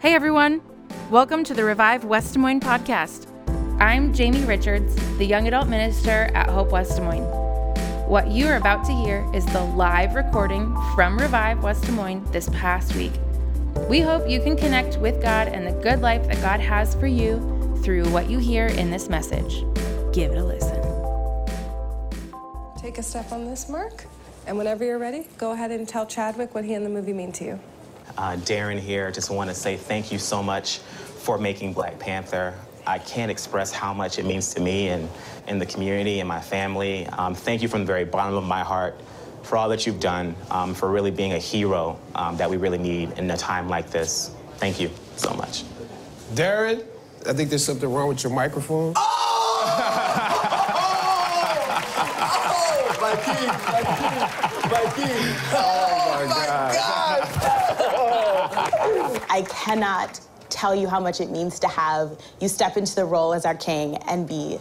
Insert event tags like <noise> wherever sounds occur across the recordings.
Hey everyone, welcome to the Revive West Des Moines podcast. I'm Jamie Richards, the young adult minister at Hope West Des Moines. What you are about to hear is the live recording from Revive West Des Moines this past week. We hope you can connect with God and the good life that God has for you through what you hear in this message. Give it a listen. Take a step on this, Mark. And whenever you're ready, go ahead and tell Chadwick what he and the movie mean to you. Uh, Darren here, just want to say thank you so much for making Black Panther. I can't express how much it means to me and, and the community and my family. Um, thank you from the very bottom of my heart for all that you've done, um, for really being a hero um, that we really need in a time like this. Thank you so much. Darren, I think there's something wrong with your microphone. Oh! <laughs> Oh! My king, my king, my king. <laughs> Oh my God. I cannot tell you how much it means to have you step into the role as our king and be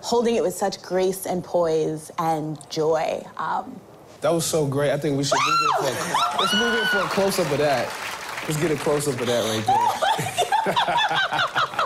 holding it with such grace and poise and joy. Um, That was so great. I think we should move in for let's move in for a close up of that. Let's get a close up of that right there. <laughs>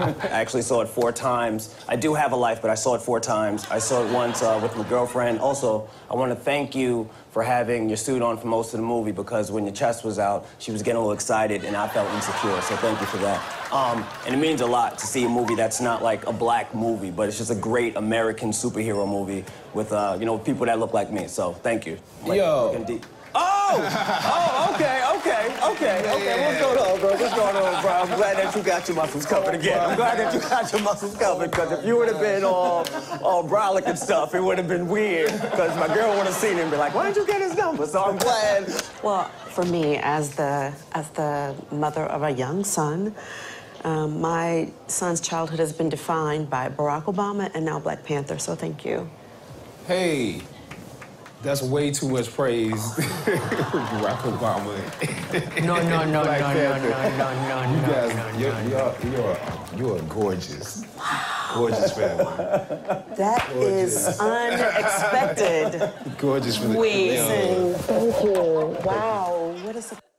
I actually saw it four times. I do have a life, but I saw it four times. I saw it once uh, with my girlfriend. Also, I want to thank you for having your suit on for most of the movie because when your chest was out, she was getting a little excited and I felt insecure. So thank you for that. Um, and it means a lot to see a movie that's not like a black movie, but it's just a great American superhero movie with uh, you know people that look like me. So thank you. Like, Yo. Looking deep. Oh! Oh, okay, okay, okay, okay. What's going on, bro? What's going on, bro? I'm glad that you got your muscles covered again. I'm glad that you got your muscles covered, because if you would have been all, all brolic and stuff, it would have been weird. Because my girl would have seen it and be like, why didn't you get his number? So I'm glad. Well, for me, as the as the mother of a young son, um, my son's childhood has been defined by Barack Obama and now Black Panther. So thank you. Hey, that's way too much praise. <laughs> Barack Obama. No, no, no, no, Black no, Panther. no, no, no, You no, guys, no, you're, no, you're, you're, you're a gorgeous, gorgeous family. That is unexpected. <laughs> Gorgeous for the Amazing. Thank you. Wow. What a surprise.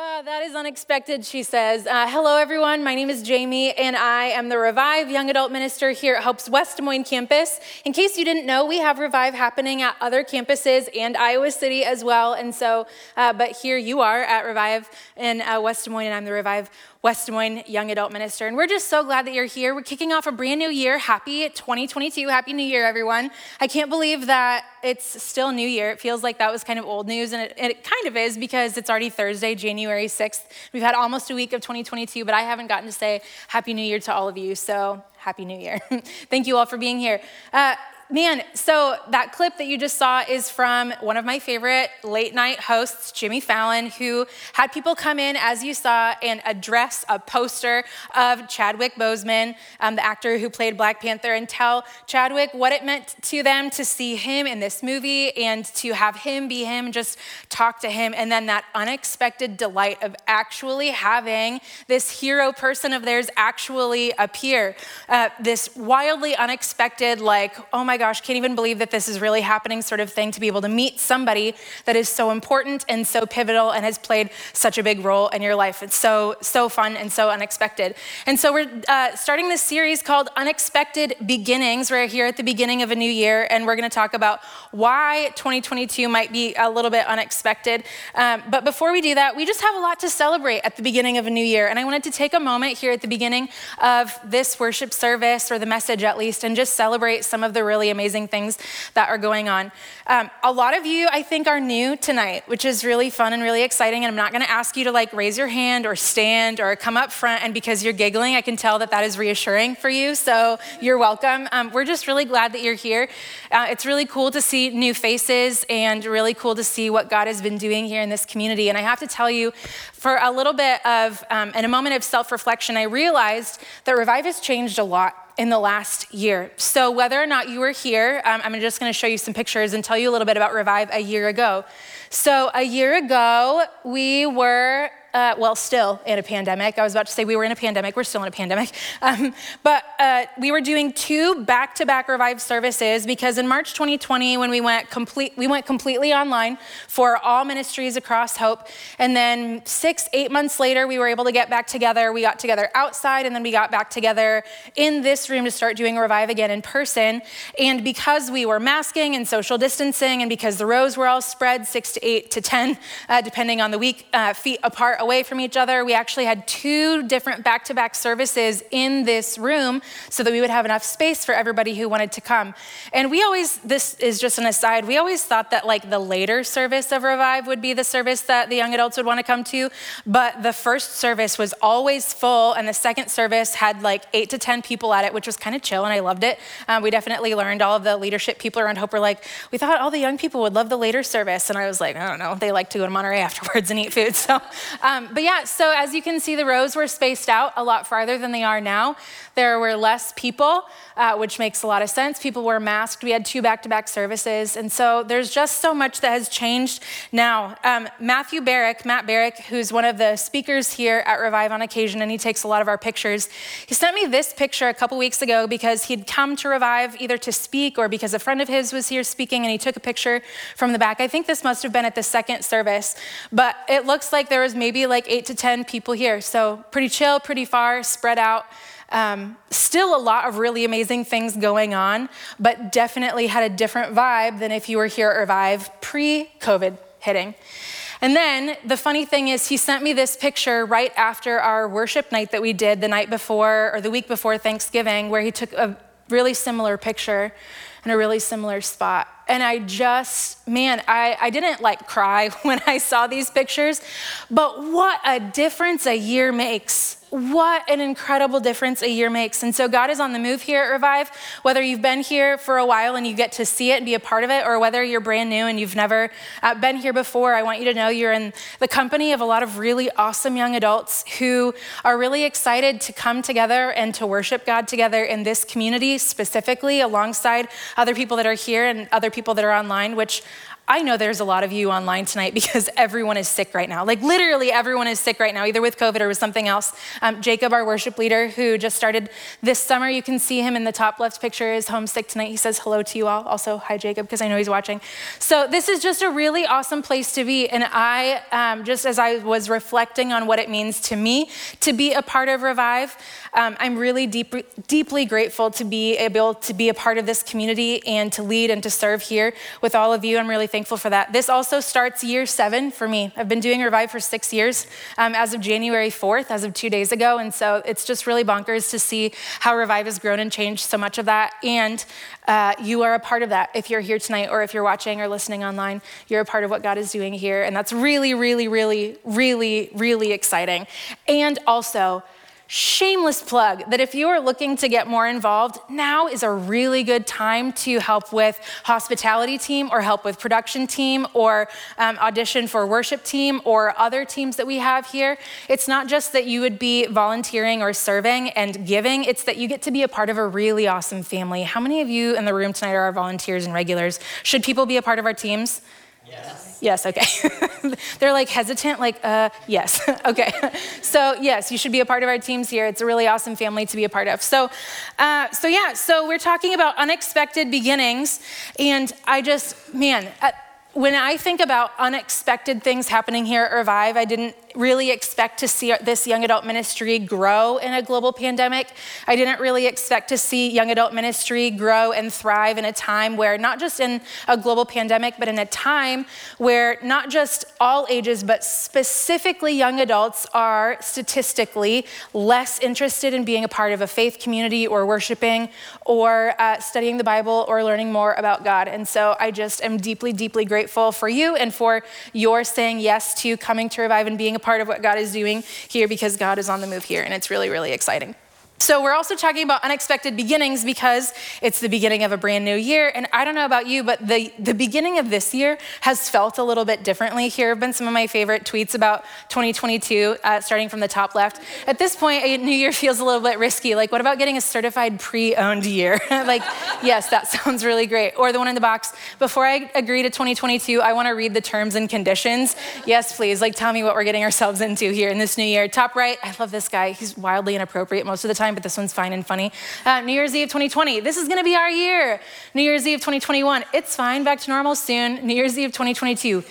Uh, that is unexpected, she says. Uh, hello, everyone. My name is Jamie, and I am the Revive Young Adult Minister here at Hope's West Des Moines campus. In case you didn't know, we have Revive happening at other campuses and Iowa City as well. And so, uh, but here you are at Revive in uh, West Des Moines, and I'm the Revive West Des Moines Young Adult Minister. And we're just so glad that you're here. We're kicking off a brand new year. Happy 2022. Happy New Year, everyone. I can't believe that it's still New Year. It feels like that was kind of old news, and it, and it kind of is because it's already Thursday, January 6th. We've had almost a week of 2022, but I haven't gotten to say Happy New Year to all of you. So, Happy New Year. <laughs> Thank you all for being here. Uh, Man, so that clip that you just saw is from one of my favorite late night hosts, Jimmy Fallon, who had people come in, as you saw, and address a poster of Chadwick Boseman, um, the actor who played Black Panther, and tell Chadwick what it meant to them to see him in this movie and to have him be him, just talk to him. And then that unexpected delight of actually having this hero person of theirs actually appear. Uh, this wildly unexpected, like, oh my gosh, can't even believe that this is really happening sort of thing to be able to meet somebody that is so important and so pivotal and has played such a big role in your life. It's so, so fun and so unexpected. And so we're uh, starting this series called Unexpected Beginnings. We're here at the beginning of a new year, and we're going to talk about why 2022 might be a little bit unexpected. Um, but before we do that, we just have a lot to celebrate at the beginning of a new year. And I wanted to take a moment here at the beginning of this worship service, or the message at least, and just celebrate some of the really amazing things that are going on. Um, a lot of you, I think, are new tonight, which is really fun and really exciting. And I'm not going to ask you to like raise your hand or stand or come up front. And because you're giggling, I can tell that that is reassuring for you. So you're welcome. Um, we're just really glad that you're here. Uh, it's really cool to see new faces and really cool to see what God has been doing here in this community. And I have to tell you, for a little bit of, um, in a moment of self reflection, I realized that Revive has changed a lot in the last year. So, whether or not you were here, um, I'm just going to show you some pictures and tell you a little bit about Revive a year ago. So, a year ago, we were uh, well, still in a pandemic. I was about to say we were in a pandemic. We're still in a pandemic. <laughs> Um, but uh, we were doing two back-to-back Revive services because in March 2020, when we went complete, we went completely online for all ministries across Hope. And then six, eight months later, we were able to get back together. We got together outside, and then we got back together in this room to start doing a Revive again in person. And because we were masking and social distancing, and because the rows were all spread six to eight to ten, uh, depending on the week, uh, feet apart away from each other. We actually had two different back to back services in this room so that we would have enough space for everybody who wanted to come. And we always, this is just an aside, we always thought that like the later service of Revive would be the service that the young adults would want to come to. But the first service was always full, and the second service had like eight to 10 people at it, which was kind of chill, and I loved it. Um, we definitely learned all of the leadership people around Hope were like, we thought all the young people would love the later service. And I was like, I don't know, they like to go to Monterey <laughs> afterwards and eat food. So, um, but yeah, so as you can see, the rows were spaced out a lot farther than they are now. There were less people, uh, which makes a lot of sense. People were masked. We had two back to back services. And so there's just so much that has changed now. Um, Matthew Barrick, Matt Barrick, who's one of the speakers here at Revive on occasion, and he takes a lot of our pictures, he sent me this picture a couple weeks ago because he'd come to Revive either to speak or because a friend of his was here speaking, and he took a picture from the back. I think this must have been at the second service, but it looks like there was maybe like eight to 10 people here. So pretty chill, pretty far, spread out. Um, still a lot of really amazing things going on, but definitely had a different vibe than if you were here at Revive pre COVID hitting. And then the funny thing is, he sent me this picture right after our worship night that we did the night before or the week before Thanksgiving, where he took a really similar picture in a really similar spot. And I just, man, I, I didn't like cry <laughs> when I saw these pictures, but what a difference a year makes what an incredible difference a year makes. And so God is on the move here at Revive, whether you've been here for a while and you get to see it and be a part of it, or whether you're brand new and you've never uh, been here before, I want you to know you're in the company of a lot of really awesome young adults who are really excited to come together and to worship God together in this community specifically alongside other people that are here and other people that are online, which I know there's a lot of you online tonight <laughs> because everyone is sick right now. Like literally everyone is sick right now, either with COVID or with something else. Um, Jacob, our worship leader, who just started this summer, you can see him in the top left picture, is homesick tonight. He says hello to you all. Also, hi, Jacob, because I know he's watching. So this is just a really awesome place to be. And I, um, just as I was reflecting on what it means to me to be a part of Revive, um, I'm really deep, deeply grateful to be able to be a part of this community and to lead and to serve here with all of you. I'm really thankful for that. This also starts year seven for me. I've been doing Revive for six years um, as of January 4th, as of two days ago. And so it's just really bonkers to see how Revive has grown and changed so much of that. And uh, you are a part of that. If you're here tonight or if you're watching or listening online, you're a part of what God is doing here. And that's really, really, really, really, really exciting. And also, shameless plug that if you are looking to get more involved, now is a really good time to help with hospitality team or help with production team or um, audition for worship team or other teams that we have here. It's not just that you would be volunteering or serving and giving, it's that you get to be a part of a really awesome family. How many of you in the room tonight are our volunteers and regulars? Should people be a part of our teams? Yes. Okay. <laughs> They're like hesitant, like, uh, yes, <laughs> okay. So, yes, you should be a part of our teams here. It's a really awesome family to be a part of. So, uh, so yeah, so we're talking about unexpected beginnings. And I just, man, uh, when I think about unexpected things happening here at Revive, I didn't really expect to see this young adult ministry grow in a global pandemic. I didn't really expect to see young adult ministry grow and thrive in a time where, not just in a global pandemic, but in a time where not just all ages, but specifically young adults are statistically less interested in being a part of a faith community or worshiping or uh, studying the Bible or learning more about God. And so I just am deeply, deeply grateful for you and for your saying yes to coming to Revive and being a part of what God is doing here because God is on the move here, and it's really, really exciting. So, we're also talking about unexpected beginnings because it's the beginning of a brand new year. And I don't know about you, but the, the beginning of this year has felt a little bit differently. Here have been some of my favorite tweets about 2022, uh, starting from the top left. At this point, a new year feels a little bit risky. Like, what about getting a certified pre owned year? <laughs> like, yes, that <laughs> sounds really great. Or the one in the box, before I agree to 2022, I want to read the terms and conditions. Yes, please. Like, tell me what we're getting ourselves into here in this new year. Top right, I love this guy. He's wildly inappropriate most of the time time, but this one's fine and funny. Uh, New Year's Eve 2020, this is gonna be our year. New Year's Eve 2021, it's fine, back to normal soon. New Year's Eve 2022,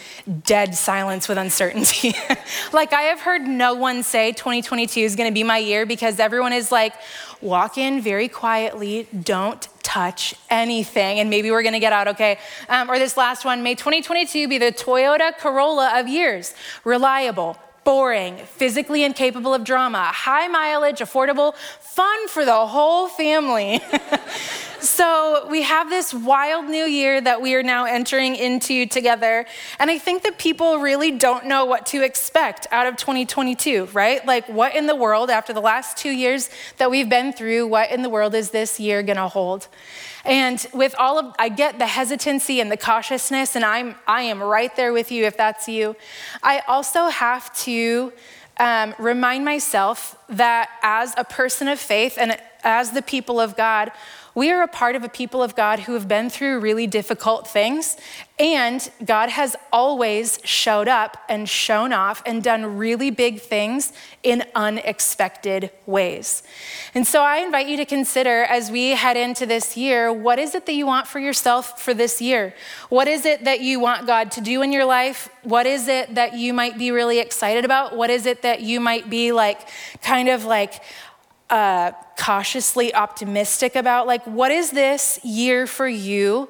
dead silence with uncertainty. <laughs> like, I have heard no one say 2022 is gonna be my year because everyone is like, walk in very quietly, don't touch anything, and maybe we're gonna get out okay. Um, or this last one, may 2022 be the Toyota Corolla of years, reliable, boring, physically incapable of drama, high mileage, affordable, fun for the whole family. <laughs> so we have this wild new year that we are now entering into together. And I think that people really don't know what to expect out of 2022, right? Like, what in the world, after the last two years that we've been through, what in the world is this year gonna hold? And with all of, I get the hesitancy and the cautiousness, and I'm, I am right there with you if that's you. I also have to um, remind myself that as a person of faith and as the people of God, we are a part of a people of God who have been through really difficult things, and God has always showed up and shown off and done really big things in unexpected ways. And so I invite you to consider as we head into this year what is it that you want for yourself for this year? What is it that you want God to do in your life? What is it that you might be really excited about? What is it that you might be like, kind of like, uh, cautiously optimistic about like what is this year for you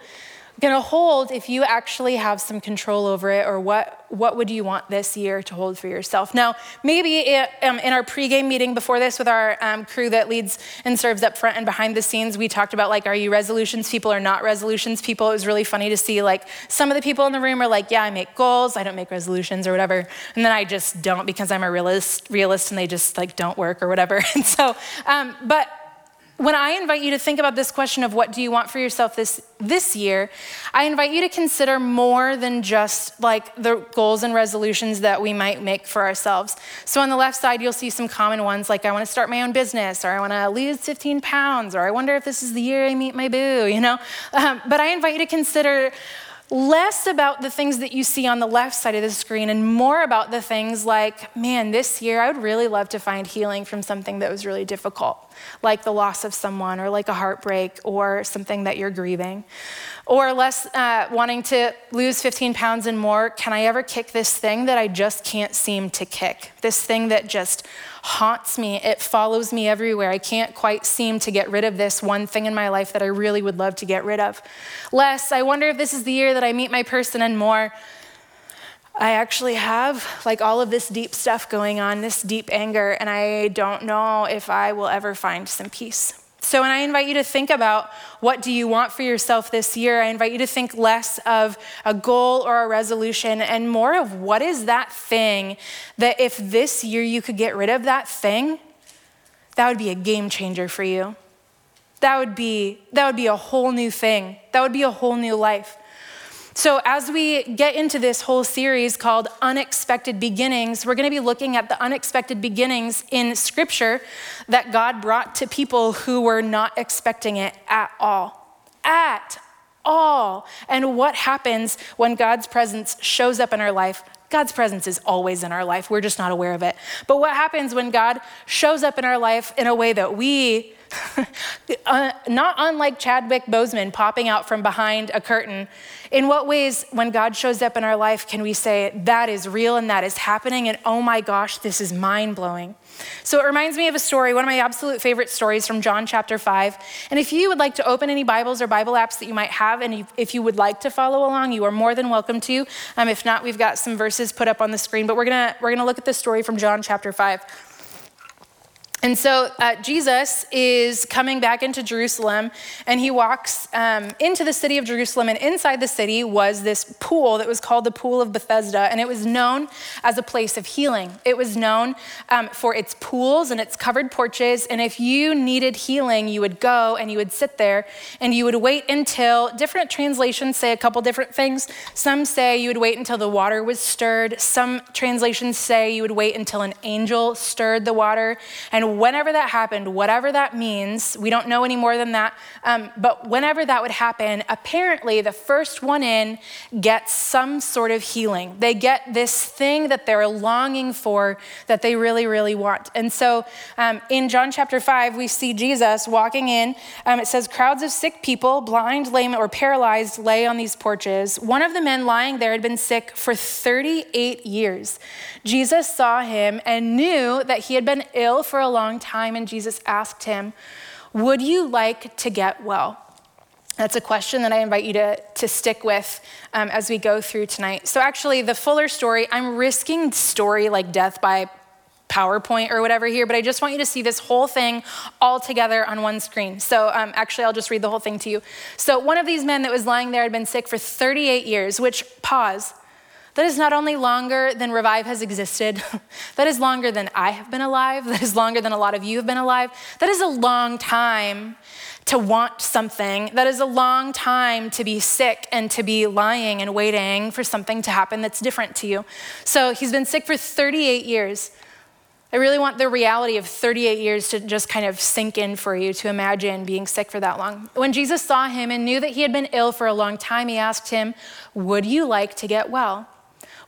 going to hold if you actually have some control over it or what what would you want this year to hold for yourself? Now maybe it, um, in our pregame meeting before this with our um, crew that leads and serves up front and behind the scenes we talked about like are you resolutions people or not resolutions people? It was really funny to see like some of the people in the room are like yeah i make goals. I don't make resolutions or whatever. And then i just don't because i'm a realist realist and they just like don't work or whatever. <laughs> And so um, but when I invite you to think about this question of what do you want for yourself this, this year, I invite you to consider more than just like the goals and resolutions that we might make for ourselves. So on the left side, you'll see some common ones like I want to start my own business, or I want to lose 15 pounds, or I wonder if this is the year I meet my boo, you know? Um, but I invite you to consider less about the things that you see on the left side of the screen and more about the things like, man, this year I would really love to find healing from something that was really difficult, like the loss of someone or like a heartbreak or something that you're grieving. Or less uh, wanting to lose 15 pounds and more, can I ever kick this thing that I just can't seem to kick? This thing that just haunts me, it follows me everywhere. I can't quite seem to get rid of this one thing in my life that I really would love to get rid of. Less, I wonder if this is the year that I meet my person, and more, I actually have like all of this deep stuff going on, this deep anger, and I don't know if I will ever find some peace. So when I invite you to think about what do you want for yourself this year, I invite you to think less of a goal or a resolution and more of what is that thing that if this year you could get rid of that thing, that would be a game changer for you. That would be that would be a whole new thing. That would be a whole new life. So, as we get into this whole series called Unexpected Beginnings, we're going to be looking at the unexpected beginnings in Scripture that God brought to people who were not expecting it at all. At all. And what happens when God's presence shows up in our life God's presence is always in our life. We're just not aware of it. But what happens when God shows up in our life in a way that we <laughs> not unlike Chadwick Boseman popping out from behind a curtain. In what ways, when God shows up in our life, can we say, that is real and that is happening, and oh my gosh, this is mind blowing? So it reminds me of a story, one of my absolute favorite stories from John chapter 5. And if you would like to open any Bibles or Bible apps that you might have, and if you would like to follow along, you are more than welcome to. Um, if not, we've got some verses put up on the screen, but we're gonna, we're gonna look at this story from John chapter 5. And so uh, Jesus is coming back into Jerusalem, and he walks um, into the city of Jerusalem. And inside the city was this pool that was called the Pool of Bethesda, and it was known as a place of healing. It was known um, for its pools and its covered porches. And if you needed healing, you would go and you would sit there, and you would wait until different translations say a couple different things. Some say you would wait until the water was stirred. Some translations say you would wait until an angel stirred the water. And whenever that happened, whatever that means, we don't know any more than that, um, but whenever that would happen, apparently the first one in gets some sort of healing. They get this thing that they're longing for that they really, really want. And so um, in John chapter 5, we see Jesus walking in. Um, it says, Crowds of sick people, blind, lame, or paralyzed, lay on these porches. One of the men lying there had been sick for 38 years. Jesus saw him and knew that he had been ill for a long long time, and Jesus asked him, Would you like to get well? That's a question that I invite you to, to stick with um, as we go through tonight. So, actually, the fuller story, I'm risking story like death by PowerPoint or whatever here, but I just want you to see this whole thing all together on one screen. So, um, actually, I'll just read the whole thing to you. So, one of these men that was lying there had been sick for 38 years, which, pause, that is not only longer than Revive has existed, <laughs> that is longer than I have been alive, <laughs> that is longer than a lot of you have been alive. That is a long time to want something. That is a long time to be sick and to be lying and waiting for something to happen that's different to you. So he's been sick for 38 years. I really want the reality of 38 years to just kind of sink in for you to imagine being sick for that long. When Jesus saw him and knew that he had been ill for a long time, he asked him, Would you like to get well?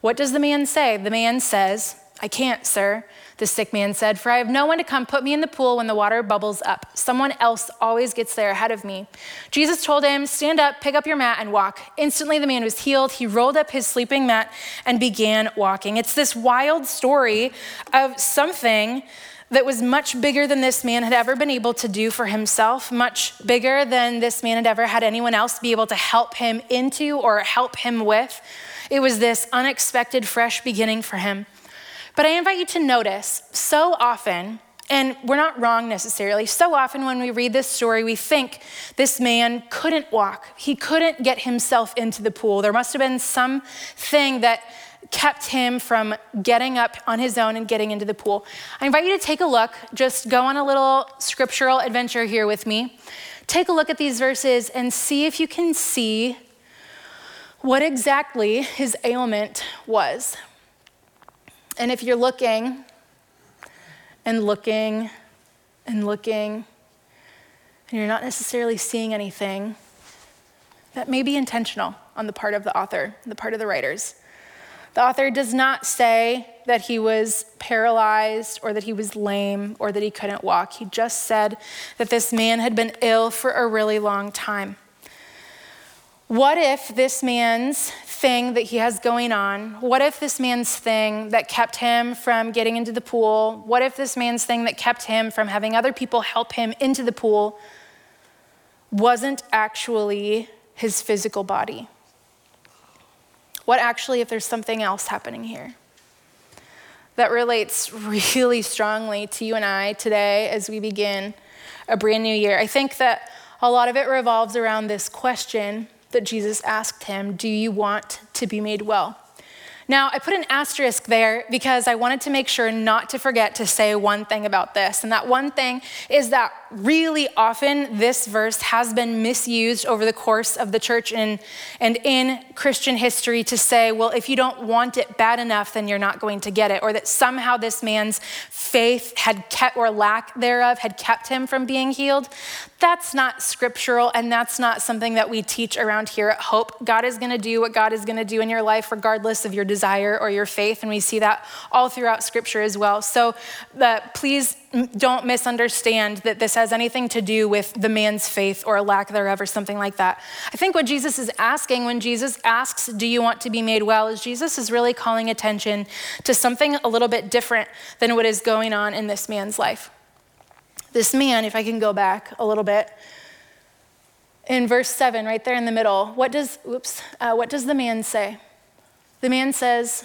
What does the man say? The man says, I can't, sir. The sick man said, For I have no one to come put me in the pool when the water bubbles up. Someone else always gets there ahead of me. Jesus told him, Stand up, pick up your mat, and walk. Instantly, the man was healed. He rolled up his sleeping mat and began walking. It's this wild story of something that was much bigger than this man had ever been able to do for himself, much bigger than this man had ever had anyone else be able to help him into or help him with. It was this unexpected, fresh beginning for him. But I invite you to notice so often, and we're not wrong necessarily, so often when we read this story, we think this man couldn't walk. He couldn't get himself into the pool. There must have been something that kept him from getting up on his own and getting into the pool. I invite you to take a look, just go on a little scriptural adventure here with me. Take a look at these verses and see if you can see what exactly his ailment was. And if you're looking and looking and looking, and you're not necessarily seeing anything, that may be intentional on the part of the author, the part of the writers. The author does not say that he was paralyzed or that he was lame or that he couldn't walk. He just said that this man had been ill for a really long time. What if this man's thing that he has going on, what if this man's thing that kept him from getting into the pool, what if this man's thing that kept him from having other people help him into the pool wasn't actually his physical body? What actually if there's something else happening here? That relates <laughs> really strongly to you and I today as we begin a brand new year. I think that a lot of it revolves around this question that Jesus asked him, Do you want to be made well? Now, I put an asterisk there because I wanted to make sure not to forget to say one thing about this. And that one thing is that really often this verse has been misused over the course of the church and, and in Christian history to say, well, if you don't want it bad enough, then you're not going to get it. Or that somehow this man's faith had kept, or lack thereof, had kept him from being healed. That's not scriptural, and that's not something that we teach around here at Hope. God is going to do what God is going to do in your life, regardless of your desire or your faith. And we see that all throughout scripture as well. So uh, please don't misunderstand that this has anything to do with the man's faith or a lack thereof or something like that. I think what Jesus is asking when Jesus asks, Do you want to be made well? is Jesus is really calling attention to something a little bit different than what is going on in this man's life. This man, if I can go back a little bit, in verse 7, right there in the middle, what does, oops, uh, what does the man say? The man says,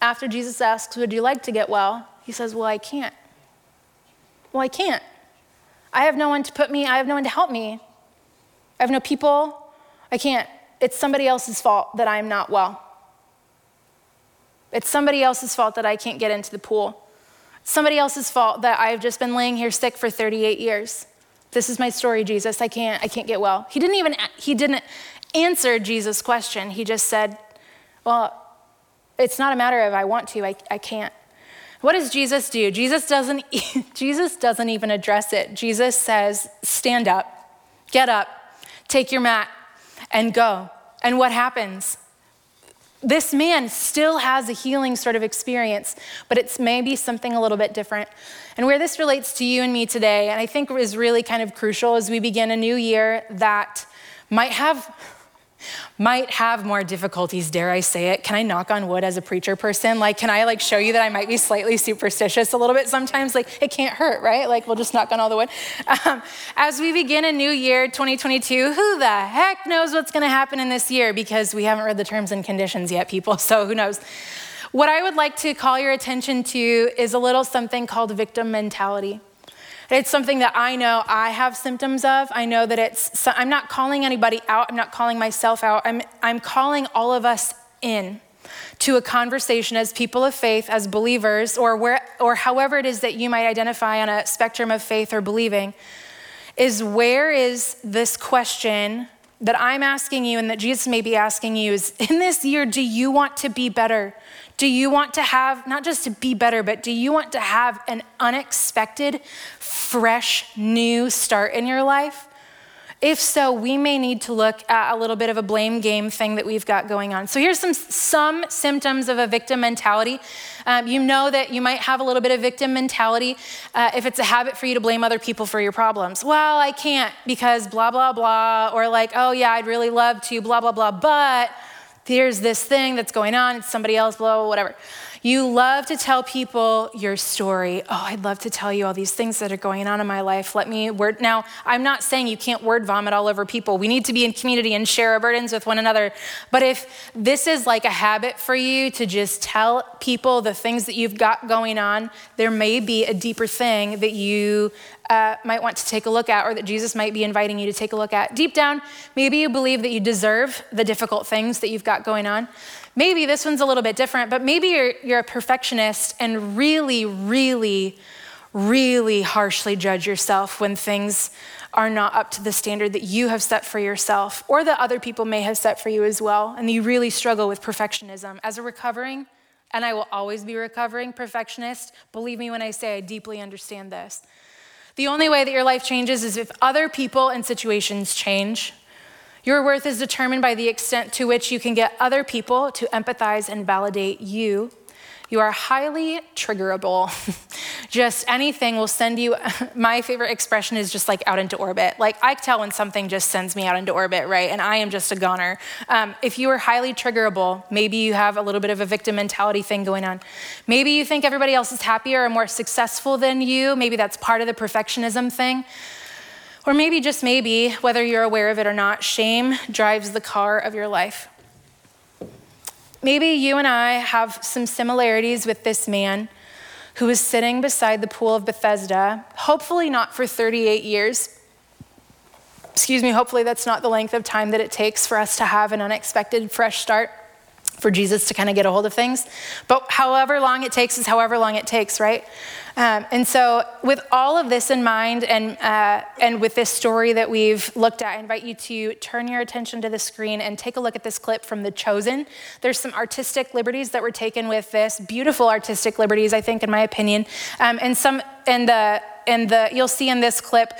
after Jesus asks, Would you like to get well? He says, Well, I can't. Well, I can't. I have no one to put me, I have no one to help me. I have no people. I can't. It's somebody else's fault that I'm not well. It's somebody else's fault that I can't get into the pool. It's somebody else's fault that I've just been laying here sick for 38 years. This is my story, Jesus. I can't I can't get well. He didn't even he didn't answer Jesus' question. He just said, "Well, it's not a matter of I want to, I, I can't." What does Jesus do? Jesus doesn't <laughs> Jesus doesn't even address it. Jesus says, "Stand up. Get up. Take your mat and go." And what happens? this man still has a healing sort of experience, but it's maybe something a little bit different. And where this relates to you and me today, and I think is really kind of crucial as we begin a new year that might have might have more difficulties, dare I say it. Can I knock on wood as a preacher person? Like, can I like show you that I might be slightly superstitious a little bit sometimes? Like, it can't hurt, right? Like, we'll just knock on all the wood. Um, as we begin a new year, 2022, who the heck knows what's gonna happen in this year because we haven't read the terms and conditions yet, people, <laughs> so who knows? What I would like to call your attention to is a little something called victim mentality. It's something that I know I have symptoms of. I know that it's, I'm not calling anybody out, I'm not calling myself out, I'm, I'm calling all of us in to a conversation as people of faith, as believers, or, where, or however it is that you might identify on a spectrum of faith or believing, is where is this question that I'm asking you and that Jesus may be asking you is in this year, do you want to be better? Do you want to have, not just to be better, but do you want to have an unexpected, fresh, new start in your life? If so, we may need to look at a little bit of a blame game thing that we've got going on. So here's some, some symptoms of a victim mentality. Um, you know that you might have a little bit of victim mentality uh, if it's a habit for you to blame other people for your problems. Well, I can't because blah, blah, blah. Or like, oh yeah, I'd really love to, blah, blah, blah. But there's this thing that's going on, it's somebody else, blah, blah, whatever. You love to tell people your story. Oh, I'd love to tell you all these things that are going on in my life. Let me word. Now, I'm not saying you can't word vomit all over people. We need to be in community and share our burdens with one another. But if this is like a habit for you to just tell people the things that you've got going on, there may be a deeper thing that you uh, might want to take a look at, or that Jesus might be inviting you to take a look at. Deep down, maybe you believe that you deserve the difficult things that you've got going on. Maybe this one's a little bit different, but maybe you're, you're a perfectionist and really, really, really harshly judge yourself when things are not up to the standard that you have set for yourself or that other people may have set for you as well. And you really struggle with perfectionism. As a recovering, and I will always be recovering perfectionist, believe me when I say I deeply understand this. The only way that your life changes is if other people and situations change. Your worth is determined by the extent to which you can get other people to empathize and validate you. You are highly triggerable. <laughs> just anything will send you. <laughs> My favorite expression is just like out into orbit. Like I tell when something just sends me out into orbit, right? And I am just a goner. Um, if you are highly triggerable, maybe you have a little bit of a victim mentality thing going on. Maybe you think everybody else is happier or more successful than you. Maybe that's part of the perfectionism thing. Or maybe, just maybe, whether you're aware of it or not, shame drives the car of your life. Maybe you and I have some similarities with this man who was sitting beside the pool of Bethesda, hopefully not for 38 years. Excuse me, hopefully that's not the length of time that it takes for us to have an unexpected fresh start for Jesus to kind of get a hold of things. But however long it takes is however long it takes, right? Um, and so, with all of this in mind, and, uh, and with this story that we've looked at, I invite you to turn your attention to the screen and take a look at this clip from The Chosen. There's some artistic liberties that were taken with this, beautiful artistic liberties, I think, in my opinion. Um, and some, and the, and the, you'll see in this clip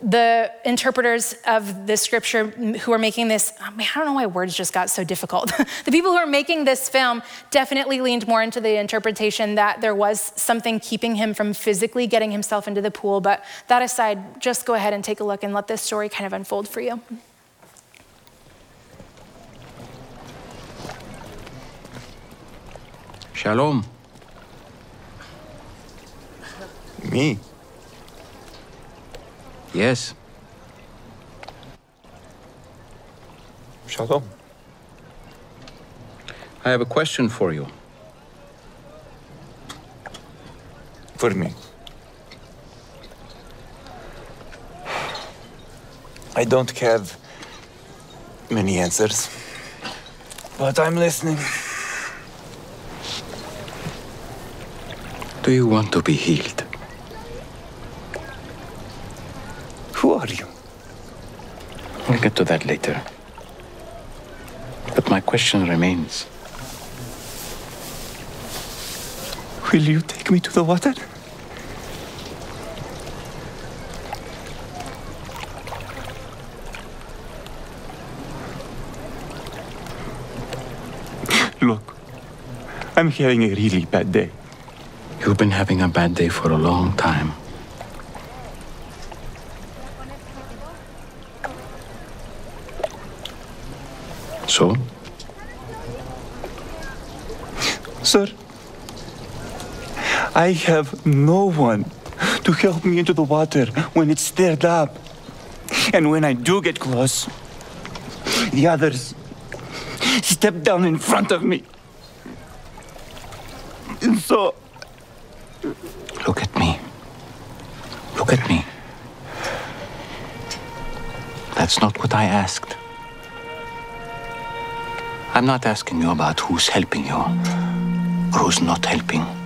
the interpreters of the scripture who are making this, I, mean, I don't know why words just got so difficult. <laughs> the people who are making this film definitely leaned more into the interpretation that there was something keeping him from physically getting himself into the pool. But that aside, just go ahead and take a look and let this story kind of unfold for you. Shalom. Me? Yes. Shalom. I have a question for you. For me. I don't have many answers, but I'm listening. Do you want to be healed? We'll get to that later. But my question remains. Will you take me to the water? Look, I'm having a really bad day. You've been having a bad day for a long time. So? Sir, I have no one to help me into the water when it's stirred up. And when I do get close, the others step down in front of me. And so, Look at me. Look at me. That's not what I asked. I'm not asking you about who's helping you or who's not helping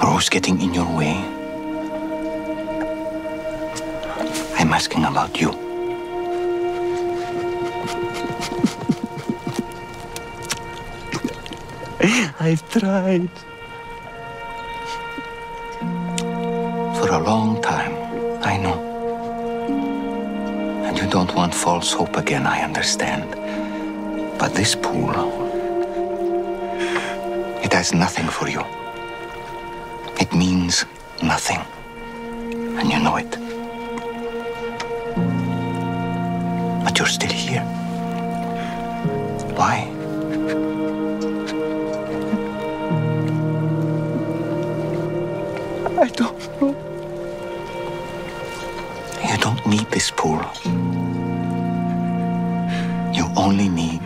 who's getting in your way. I'm asking about you. <laughs> I've tried. For a long time, I know. And you don't want false hope again, I understand. But this pool, it has nothing for you. Means nothing. And you know it. But you're still here. Why? I don't know. You don't need this pool. You only need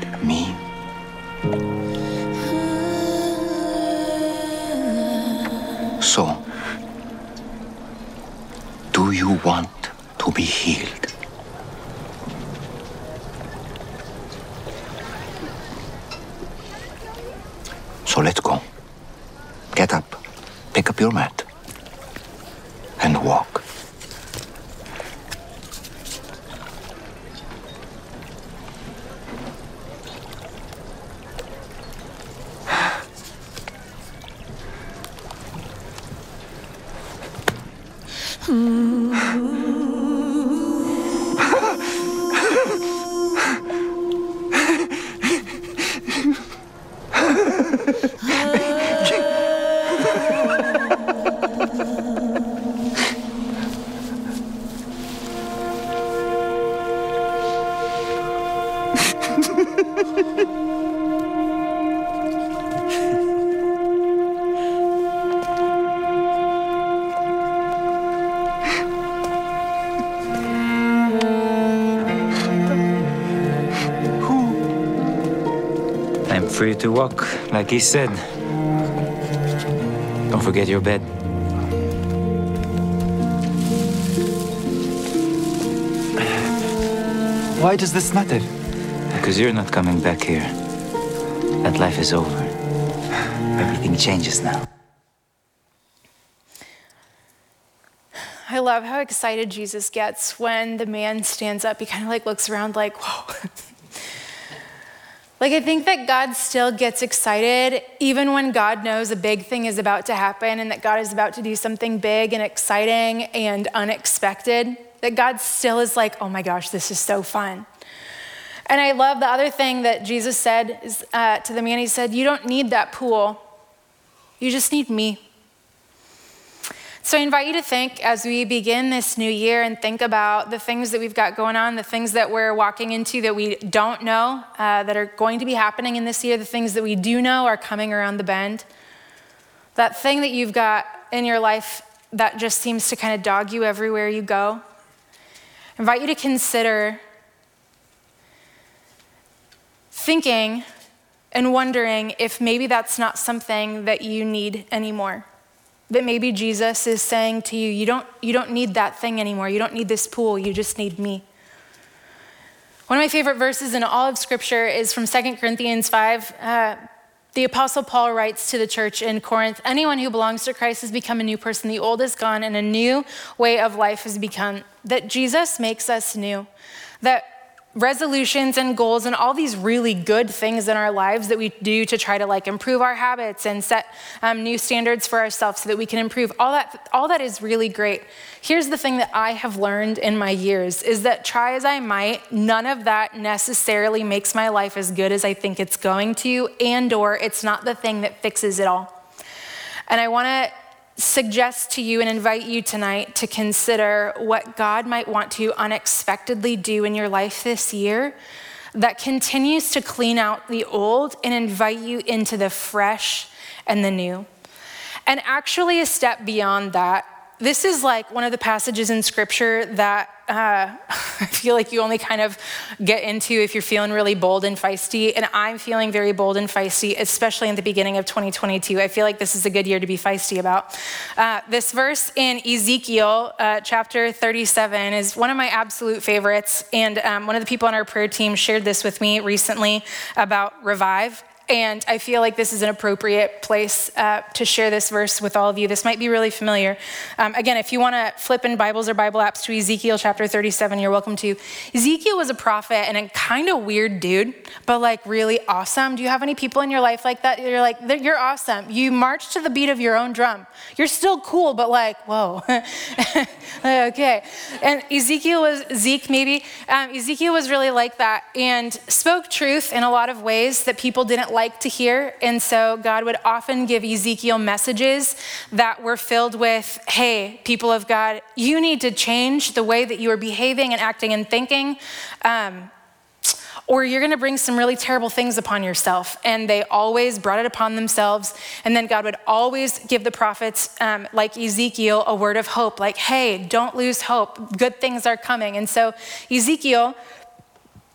be healed? So let's go. Get up, pick up your mat, and walk. Like he said. Don't forget your bed. Why does this matter? Because you're not coming back here. That life is over. Everything changes now. I love how excited Jesus gets when the man stands up. He kind of like looks around like, whoa. <laughs> like I think that God still gets excited even when God knows a big thing is about to happen and that God is about to do something big and exciting and unexpected. That God still is like, oh my gosh, this is so fun. And I love the other thing that Jesus said is, uh, to the man, he said, You don't need that pool, you just need me. So I invite you to think as we begin this new year and think about the things that we've got going on, the things that we're walking into that we don't know uh, that are going to be happening in this year, the things that we do know are coming around the bend. That thing that you've got in your life that just seems to kind of dog you everywhere you go. I invite you to consider thinking and wondering if maybe that's not something that you need anymore. That maybe Jesus is saying to you, you don't, you don't need that thing anymore. You don't need this pool. You just need me. One of my favorite verses in all of Scripture is from 2 Corinthians 5. Uh, the Apostle Paul writes to the church in Corinth Anyone who belongs to Christ has become a new person. The old is gone, and a new way of life has become. That Jesus makes us new. That resolutions and goals and all these really good things in our lives that we do to try to like improve our habits and set um, new standards for ourselves so that we can improve. All that all that is really great. Here's the thing that i have learned in my years is that try as i might none of that necessarily makes my life as good as i think it's going to and or it's not the thing that fixes it all. And i want to suggest to you and invite you tonight to consider what God might want to unexpectedly do in your life this year that continues to clean out the old and invite you into the fresh and the new. And actually, a step beyond that, this is like one of the passages in scripture that uh, <laughs> I feel like you only kind of get into if you're feeling really bold and feisty. And I'm feeling very bold and feisty, especially in the beginning of 2022. I feel like this is a good year to be feisty about. Uh, this verse in Ezekiel uh, chapter 37 is one of my absolute favorites. And um, one of the people on our prayer team shared this with me recently about revive. And I feel like this is an appropriate place uh, to share this verse with all of you. This might be really familiar. Um, again, if you want to flip in Bibles or Bible apps to Ezekiel chapter 37, you're welcome to. Ezekiel was a prophet and a kind of weird dude, but like really awesome. Do you have any people in your life like that? You're like, you're awesome. You march to the beat of your own drum. You're still cool, but like, whoa. <laughs> okay. And Ezekiel was, Zeke maybe, um, Ezekiel was really like that and spoke truth in a lot of ways that people didn't like to hear. And so God would often give Ezekiel messages that were filled with, hey, people of God, you need to change the way that you are behaving and acting and thinking. Um, or you're going to bring some really terrible things upon yourself. And they always brought it upon themselves. And then God would always give the prophets, um, like Ezekiel, a word of hope, like, hey, don't lose hope. Good things are coming. And so Ezekiel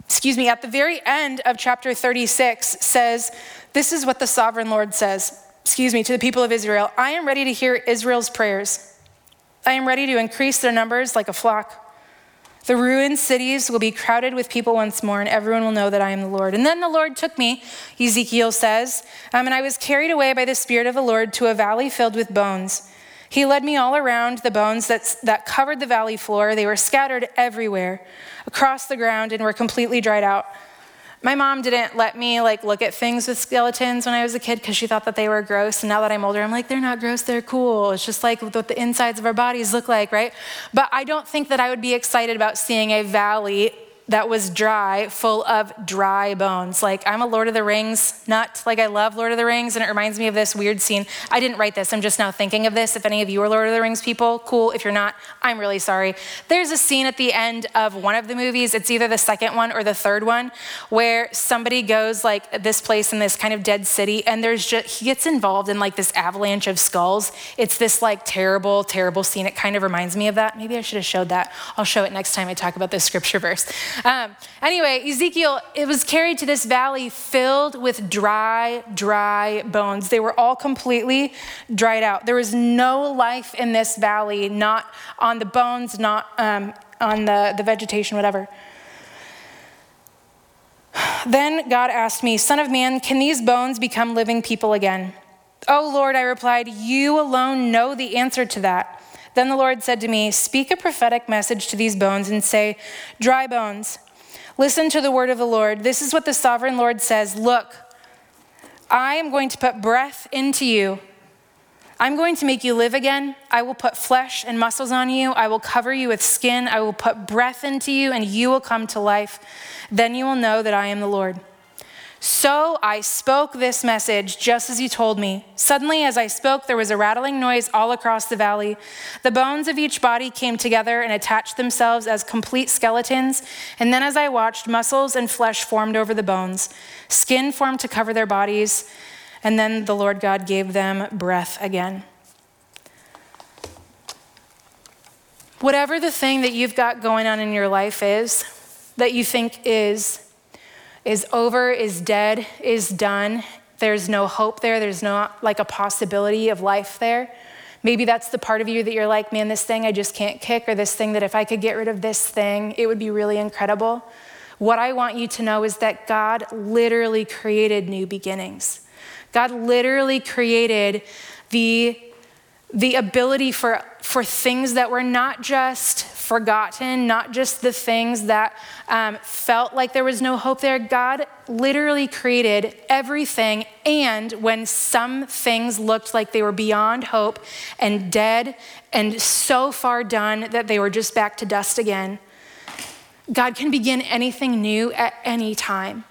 excuse me, at the very end of chapter 36 says, This is what the sovereign Lord says, excuse me, to the people of Israel I am ready to hear Israel's prayers. I am ready to increase their numbers like a flock. The ruined cities will be crowded with people once more, and everyone will know that I am the Lord. And then the Lord took me, Ezekiel says, um, and I was carried away by the Spirit of the Lord to a valley filled with bones. He led me all around the bones that, that covered the valley floor. They were scattered everywhere across the ground and were completely dried out. My mom didn't let me like look at things with skeletons when I was a kid because she thought that they were gross. And now that I'm older, I'm like, they're not gross, they're cool. It's just like what the insides of our bodies look like, right? But I don't think that I would be excited about seeing a valley that was dry, full of dry bones. Like, I'm a Lord of the Rings nut. Like, I love Lord of the Rings, and it reminds me of this weird scene. I didn't write this, I'm just now thinking of this. If any of you are Lord of the Rings people, cool. If you're not, I'm really sorry. There's a scene at the end of one of the movies, it's either the second one or the third one, where somebody goes, like, this place in this kind of dead city, and there's just, he gets involved in, like, this avalanche of skulls. It's this, like, terrible, terrible scene. It kind of reminds me of that. Maybe I should have showed that. I'll show it next time I talk about this scripture verse. Um, anyway, Ezekiel, it was carried to this valley filled with dry, dry bones. They were all completely dried out. There was no life in this valley, not on the bones, not um, on the, the vegetation, whatever. <sighs> Then God asked me, Son of man, can these bones become living people again? Oh Lord, I replied, You alone know the answer to that. Then the Lord said to me, Speak a prophetic message to these bones and say, Dry bones, Listen to the word of the Lord. This is what the sovereign Lord says Look, I am going to put breath into you. I'm going to make you live again. I will put flesh and muscles on you. I will cover you with skin. I will put breath into you, and you will come to life. Then you will know that I am the Lord. So I spoke this message just as you told me. Suddenly, as I spoke, there was a rattling noise all across the valley. The bones of each body came together and attached themselves as complete skeletons. And then, as I watched, muscles and flesh formed over the bones, skin formed to cover their bodies. And then the Lord God gave them breath again. Whatever the thing that you've got going on in your life is, that you think is is over, is dead, is done. There's no hope there. There's not like a possibility of life there. Maybe that's the part of you that you're like, man, this thing I just can't kick, or this thing that if I could get rid of this thing, it would be really incredible. what I want you to know is that God literally created new beginnings. God literally created the, the ability for, for things that were not just forgotten, not just the things that um, felt like there was no hope there. God literally created everything, and when some things looked like they were beyond hope and dead and so far done that they were just back to dust again, God can begin anything new at any time.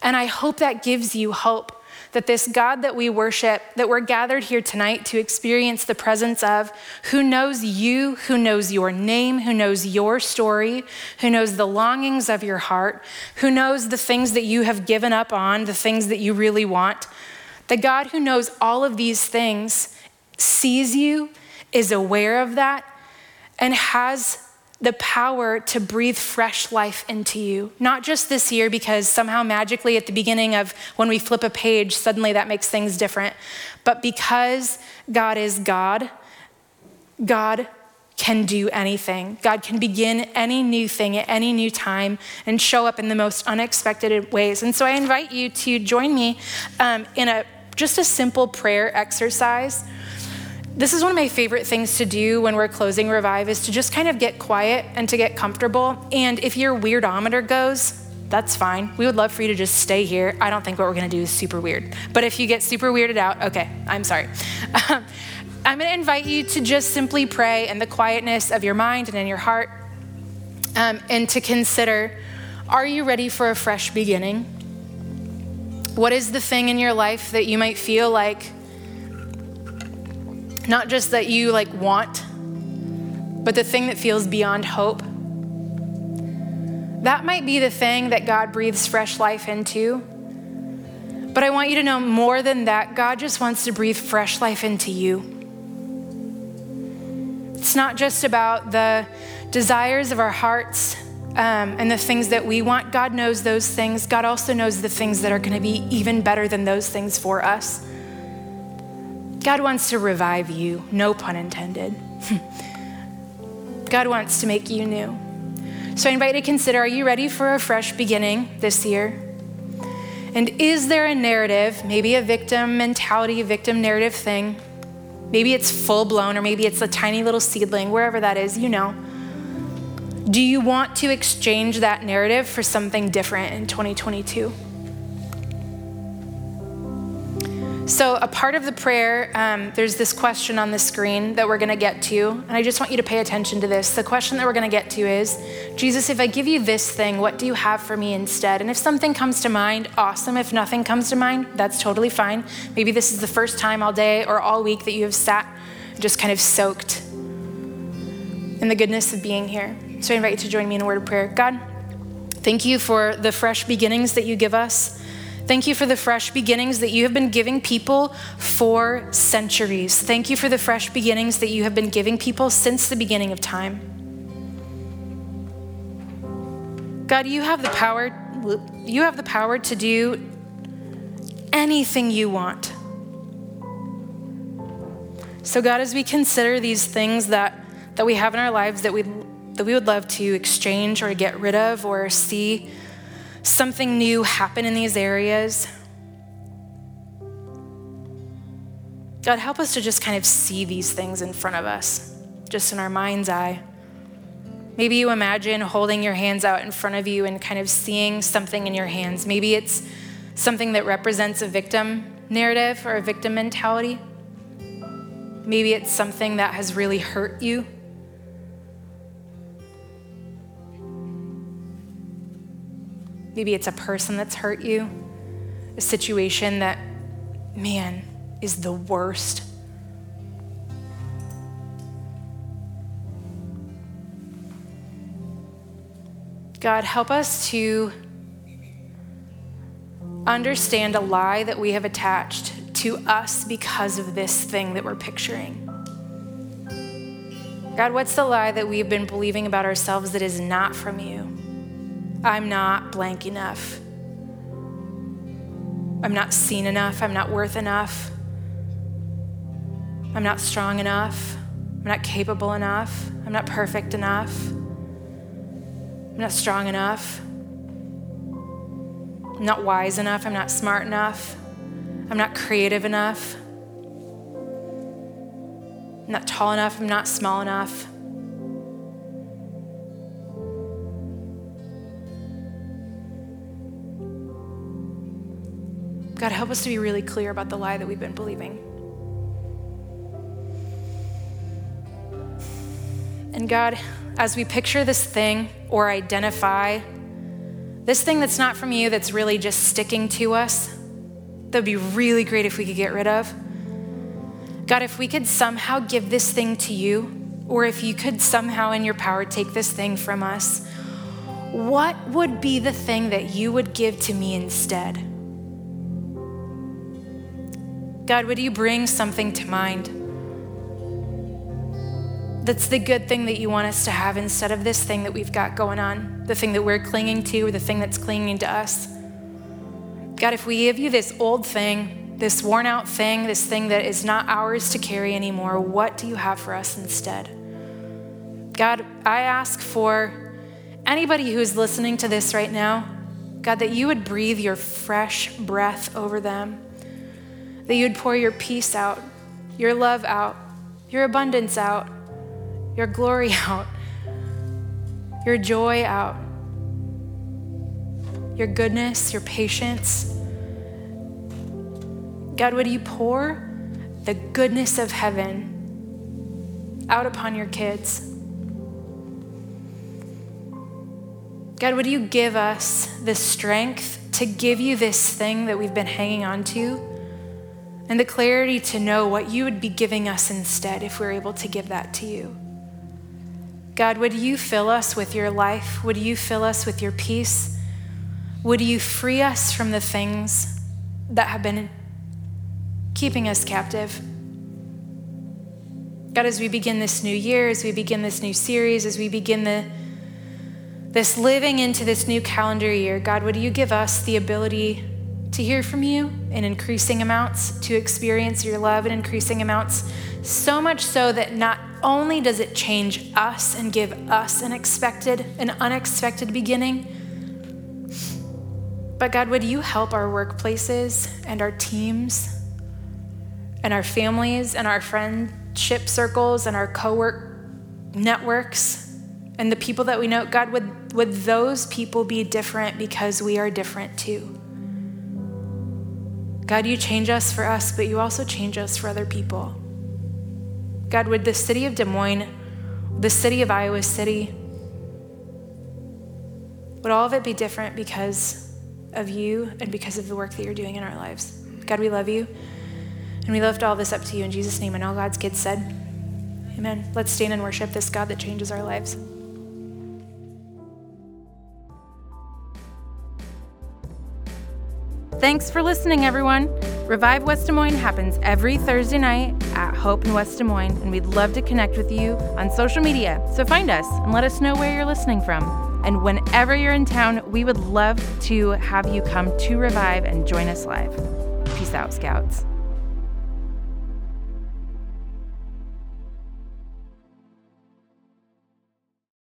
And I hope that gives you hope that this God that we worship, that we're gathered here tonight to experience the presence of, who knows you, who knows your name, who knows your story, who knows the longings of your heart, who knows the things that you have given up on, the things that you really want. The God who knows all of these things sees you, is aware of that, and has the power to breathe fresh life into you. Not just this year, because somehow magically at the beginning of when we flip a page, suddenly that makes things different, but because God is God, God can do anything. God can begin any new thing at any new time and show up in the most unexpected ways. And so I invite you to join me um, in a just a simple prayer exercise this is one of my favorite things to do when we're closing Revive is to just kind of get quiet and to get comfortable. And if your weirdometer goes, that's fine. We would love for you to just stay here. I don't think what we're gonna do is super weird. But if you get super weirded out, okay, I'm sorry. <laughs> I'm gonna invite you to just simply pray in the quietness of your mind and in your heart um, and to consider are you ready for a fresh beginning? What is the thing in your life that you might feel like not just that you like want, but the thing that feels beyond hope. That might be the thing that God breathes fresh life into. But I want you to know more than that, God just wants to breathe fresh life into you. It's not just about the desires of our hearts um, and the things that we want. God knows those things. God also knows the things that are going to be even better than those things for us. God wants to revive you, no pun intended. <laughs> God wants to make you new. So I invite you to consider are you ready for a fresh beginning this year? And is there a narrative, maybe a victim mentality, victim narrative thing? Maybe it's full blown, or maybe it's a tiny little seedling, wherever that is, you know. Do you want to exchange that narrative for something different in 2022? So, a part of the prayer, um, there's this question on the screen that we're going to get to, and I just want you to pay attention to this. The question that we're going to get to is Jesus, if I give you this thing, what do you have for me instead? And if something comes to mind, awesome. If nothing comes to mind, that's totally fine. Maybe this is the first time all day or all week that you have sat just kind of soaked in the goodness of being here. So, I invite you to join me in a word of prayer. God, thank you for the fresh beginnings that you give us. Thank you for the fresh beginnings that you have been giving people for centuries. Thank you for the fresh beginnings that you have been giving people since the beginning of time. God, you have the power you have the power to do anything you want. So God, as we consider these things that that we have in our lives that we that we would love to exchange or get rid of or see something new happen in these areas. God, help us to just kind of see these things in front of us, just in our mind's eye. Maybe you imagine holding your hands out in front of you and kind of seeing something in your hands. Maybe it's something that represents a victim narrative or a victim mentality. Maybe it's something that has really hurt you Maybe it's a person that's hurt you, a situation that, man, is the worst. God, help us to understand a lie that we have attached to us because of this thing that we're picturing. God, what's the lie that we've been believing about ourselves that is not from you? I'm not blank enough. I'm not seen enough. I'm not worth enough. I'm not strong enough. I'm not capable enough. I'm not perfect enough. I'm not strong enough. I'm not wise enough. I'm not smart enough. I'm not creative enough. I'm not tall enough. I'm not small enough. God, help us to be really clear about the lie that we've been believing. And God, as we picture this thing or identify this thing that's not from you, that's really just sticking to us, that would be really great if we could get rid of. God, if we could somehow give this thing to you, or if you could somehow in your power take this thing from us, what would be the thing that you would give to me instead? God, would you bring something to mind? That's the good thing that you want us to have instead of this thing that we've got going on, the thing that we're clinging to, or the thing that's clinging to us. God, if we give you this old thing, this worn out thing, this thing that is not ours to carry anymore, what do you have for us instead? God, I ask for anybody who's listening to this right now, God, that you would breathe your fresh breath over them that you'd pour your peace out, your love out, your abundance out, your glory <laughs> out, your joy out, your goodness, your patience. God, would you pour the goodness of heaven out upon your kids? God, would you give us the strength to give you this thing that we've been hanging on to? And the clarity to know what you would be giving us instead if we're able to give that to you. God, would you fill us with your life? Would you fill us with your peace? Would you free us from the things that have been keeping us captive? God, as we begin this new year, as we begin this new series, as we begin the, this living into this new calendar year, God, would you give us the ability to hear from you in increasing amounts, to experience your love in increasing amounts, so much so that not only does it change us and give us an expected, an unexpected beginning, but God, would you help our workplaces and our teams and our families and our friendship circles and our co-work networks and the people that we know, God, would, would those people be different because we are different too? God, you change us for us, but you also change us for other people. God, would the city of Des Moines, the city of Iowa City, would all of it be different because of you and because of the work that you're doing in our lives? God, we love you. And we lift all this up to you in Jesus' name. And all God's kids said, Amen. Let's stand and worship this God that changes our lives. Thanks for listening, everyone. Revive West Des Moines happens every Thursday night at Hope in West Des Moines, and we'd love to connect with you on social media. So find us and let us know where you're listening from. And whenever you're in town, we would love to have you come to Revive and join us live. Peace out, Scouts.